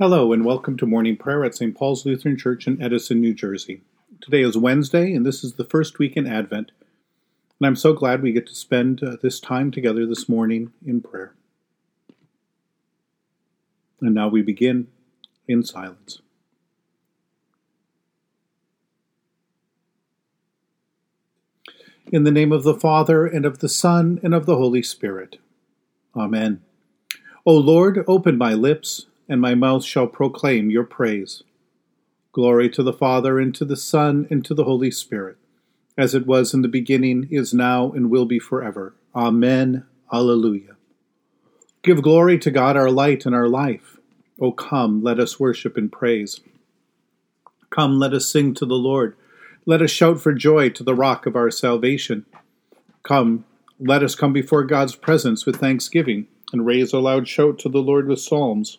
Hello, and welcome to morning prayer at St. Paul's Lutheran Church in Edison, New Jersey. Today is Wednesday, and this is the first week in Advent. And I'm so glad we get to spend uh, this time together this morning in prayer. And now we begin in silence. In the name of the Father, and of the Son, and of the Holy Spirit. Amen. O Lord, open my lips, and my mouth shall proclaim your praise. Glory to the Father, and to the Son, and to the Holy Spirit, as it was in the beginning, is now, and will be forever. Amen. Alleluia. Give glory to God, our light and our life. O come, let us worship and praise. Come, let us sing to the Lord. Let us shout for joy to the rock of our salvation. Come, let us come before God's presence with thanksgiving, and raise a loud shout to the Lord with psalms.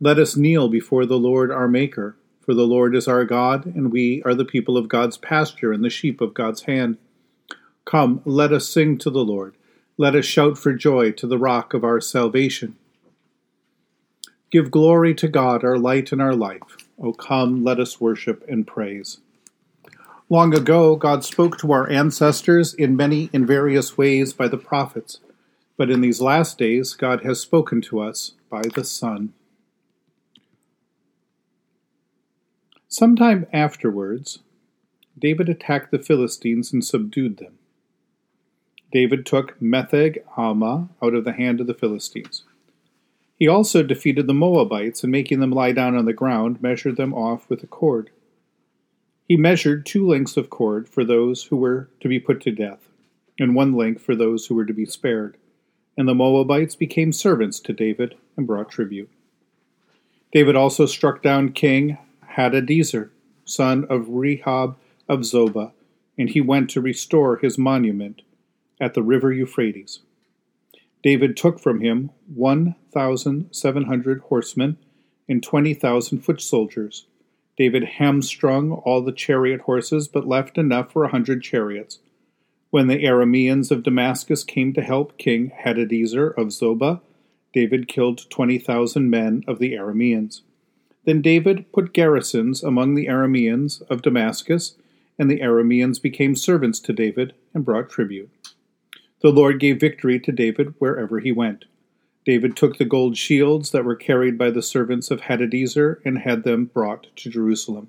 Let us kneel before the Lord our Maker. For the Lord is our God, and we are the people of God's pasture and the sheep of God's hand. Come, let us sing to the Lord. Let us shout for joy to the rock of our salvation. Give glory to God, our light and our life. O come, let us worship and praise. Long ago, God spoke to our ancestors in many and various ways by the prophets, but in these last days, God has spoken to us by the Son. Sometime afterwards, David attacked the Philistines and subdued them. David took Metheg Ammah out of the hand of the Philistines. He also defeated the Moabites, and making them lie down on the ground, measured them off with a cord. He measured two lengths of cord for those who were to be put to death, and one length for those who were to be spared. And the Moabites became servants to David and brought tribute. David also struck down King Hadadezer, son of Rehob of Zobah, and he went to restore his monument at the river Euphrates. David took from him 1,700 horsemen and 20,000 foot soldiers David hamstrung all the chariot horses, but left enough for a hundred chariots. When the Arameans of Damascus came to help King Hadadezer of Zobah, David killed twenty thousand men of the Arameans. Then David put garrisons among the Arameans of Damascus, and the Arameans became servants to David and brought tribute. The Lord gave victory to David wherever he went. David took the gold shields that were carried by the servants of Hadadezer and had them brought to Jerusalem.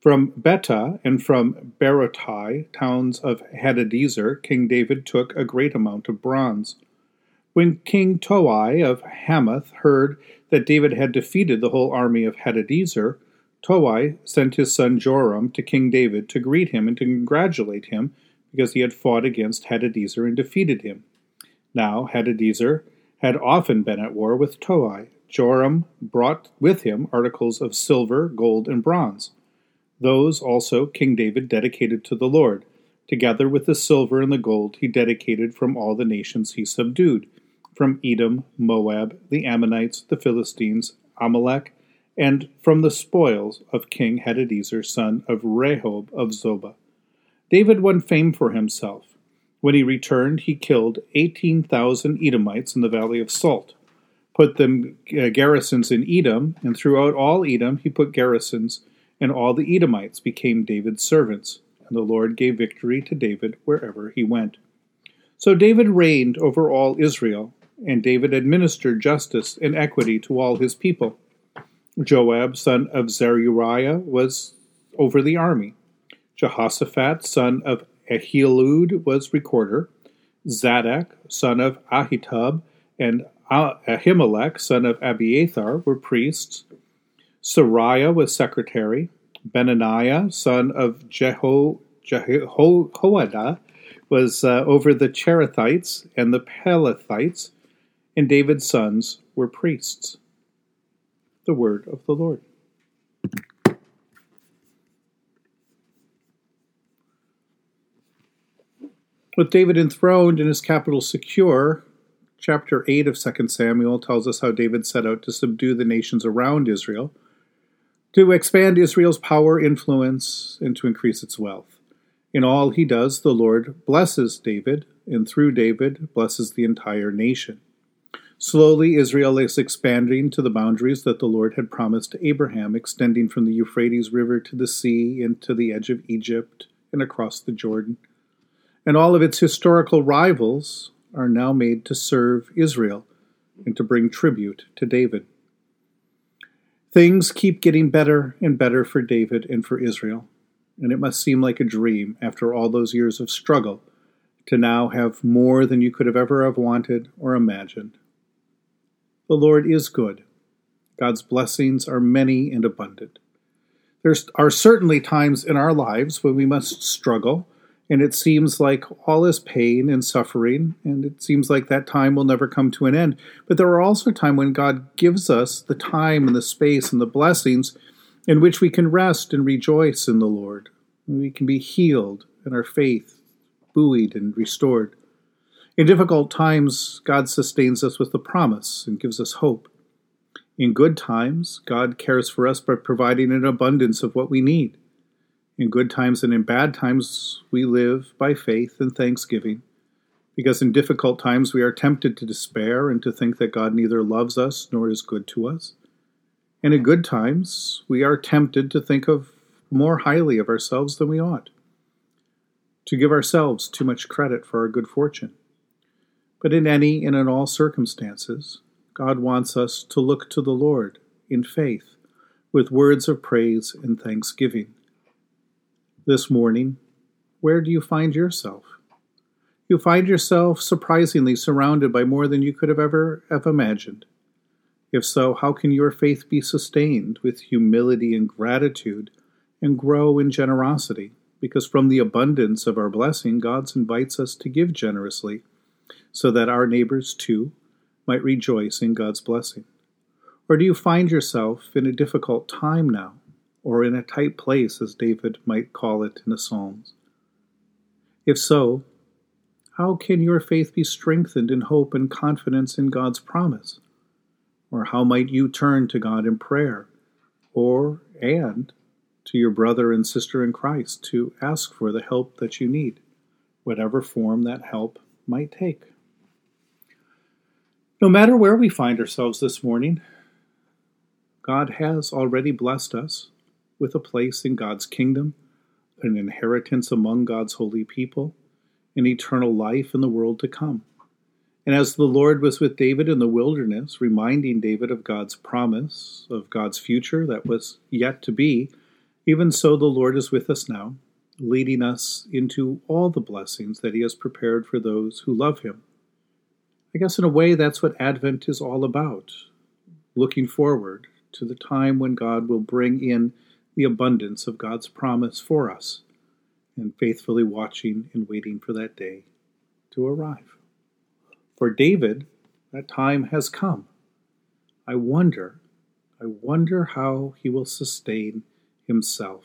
From Betah and from Berotai, towns of Hadadezer, King David took a great amount of bronze. When King Toi of Hamath heard that David had defeated the whole army of Hadadezer, Toi sent his son Joram to King David to greet him and to congratulate him because he had fought against Hadadezer and defeated him. Now Hadadezer had often been at war with Toi. Joram brought with him articles of silver, gold, and bronze. Those also King David dedicated to the Lord. Together with the silver and the gold he dedicated from all the nations he subdued, from Edom, Moab, the Ammonites, the Philistines, Amalek, and from the spoils of King Hadadezer, son of Rehob of Zobah. David won fame for himself. When he returned, he killed 18,000 Edomites in the Valley of Salt, put them uh, garrisons in Edom, and throughout all Edom he put garrisons, and all the Edomites became David's servants, and the Lord gave victory to David wherever he went. So David reigned over all Israel, and David administered justice and equity to all his people. Joab, son of Zeruiah, was over the army. Jehoshaphat, son of Ahilud was recorder, Zadok, son of Ahitub, and Ahimelech, son of Abiathar, were priests. Seraiah was secretary. Benaniah, son of Jeho, Jehoiada, was uh, over the Cherethites and the Pelethites, and David's sons were priests. The word of the Lord. With David enthroned and his capital secure, chapter 8 of 2 Samuel tells us how David set out to subdue the nations around Israel, to expand Israel's power, influence, and to increase its wealth. In all he does, the Lord blesses David, and through David, blesses the entire nation. Slowly, Israel is expanding to the boundaries that the Lord had promised to Abraham, extending from the Euphrates River to the sea and to the edge of Egypt and across the Jordan. And all of its historical rivals are now made to serve Israel and to bring tribute to David. Things keep getting better and better for David and for Israel, and it must seem like a dream after all those years of struggle to now have more than you could have ever have wanted or imagined. The Lord is good. God's blessings are many and abundant. There are certainly times in our lives when we must struggle, and it seems like all is pain and suffering, and it seems like that time will never come to an end. But there are also times when God gives us the time and the space and the blessings in which we can rest and rejoice in the Lord. We can be healed and our faith buoyed and restored. In difficult times, God sustains us with the promise and gives us hope. In good times, God cares for us by providing an abundance of what we need. In good times and in bad times, we live by faith and thanksgiving. Because in difficult times, we are tempted to despair and to think that God neither loves us nor is good to us. And in good times, we are tempted to think of more highly of ourselves than we ought, to give ourselves too much credit for our good fortune. But in any and in all circumstances, God wants us to look to the Lord in faith with words of praise and thanksgiving. This morning, where do you find yourself? You find yourself surprisingly surrounded by more than you could have ever have imagined. If so, how can your faith be sustained with humility and gratitude and grow in generosity? Because from the abundance of our blessing, God invites us to give generously so that our neighbors too might rejoice in God's blessing? Or do you find yourself in a difficult time now, or in a tight place, as David might call it in the Psalms? If so, how can your faith be strengthened in hope and confidence in God's promise? Or how might you turn to God in prayer, or and to your brother and sister in Christ to ask for the help that you need, whatever form that help might take? No matter where we find ourselves this morning, God has already blessed us with a place in God's kingdom, an inheritance among God's holy people, an eternal life in the world to come. And as the Lord was with David in the wilderness, reminding David of God's promise, of God's future that was yet to be, even so the Lord is with us now, leading us into all the blessings that He has prepared for those who love Him. I guess in a way that's what Advent is all about looking forward to the time when God will bring in the abundance of God's promise for us and faithfully watching and waiting for that day to arrive. For David, that time has come. I wonder, I wonder how he will sustain himself.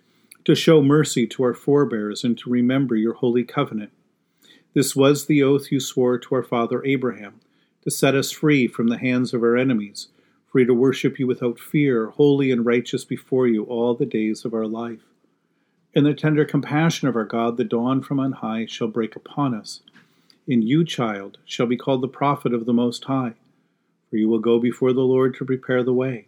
to show mercy to our forebears and to remember your holy covenant. This was the oath you swore to our father Abraham, to set us free from the hands of our enemies, free to worship you without fear, holy and righteous before you all the days of our life. In the tender compassion of our God, the dawn from on high shall break upon us. In you, child, shall be called the prophet of the Most High, for you will go before the Lord to prepare the way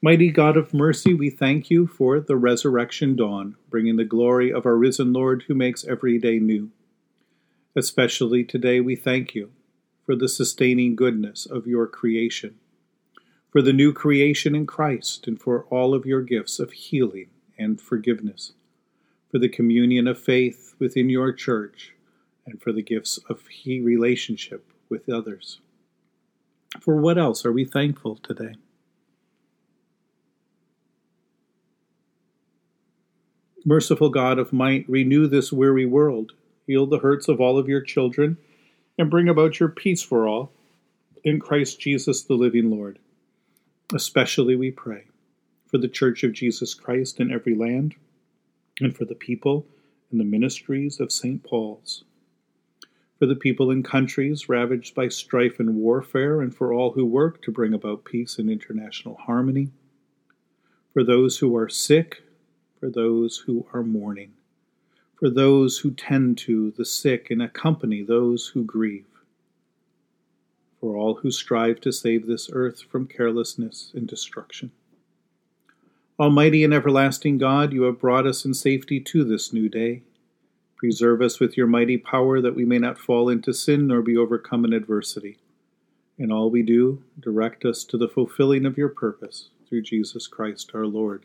Mighty God of mercy, we thank you for the resurrection dawn, bringing the glory of our risen Lord who makes every day new. Especially today, we thank you for the sustaining goodness of your creation, for the new creation in Christ, and for all of your gifts of healing and forgiveness, for the communion of faith within your church, and for the gifts of relationship with others. For what else are we thankful today? Merciful God of might, renew this weary world, heal the hurts of all of your children, and bring about your peace for all, in Christ Jesus the living Lord. Especially we pray for the Church of Jesus Christ in every land, and for the people and the ministries of St. Paul's for the people in countries ravaged by strife and warfare, and for all who work to bring about peace and international harmony, for those who are sick, for those who are mourning, for those who tend to the sick and accompany those who grieve, for all who strive to save this earth from carelessness and destruction. Almighty and everlasting God, you have brought us in safety to this new day. Preserve us with your mighty power that we may not fall into sin nor be overcome in adversity. In all we do, direct us to the fulfilling of your purpose through Jesus Christ our Lord.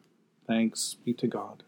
Thanks be to God.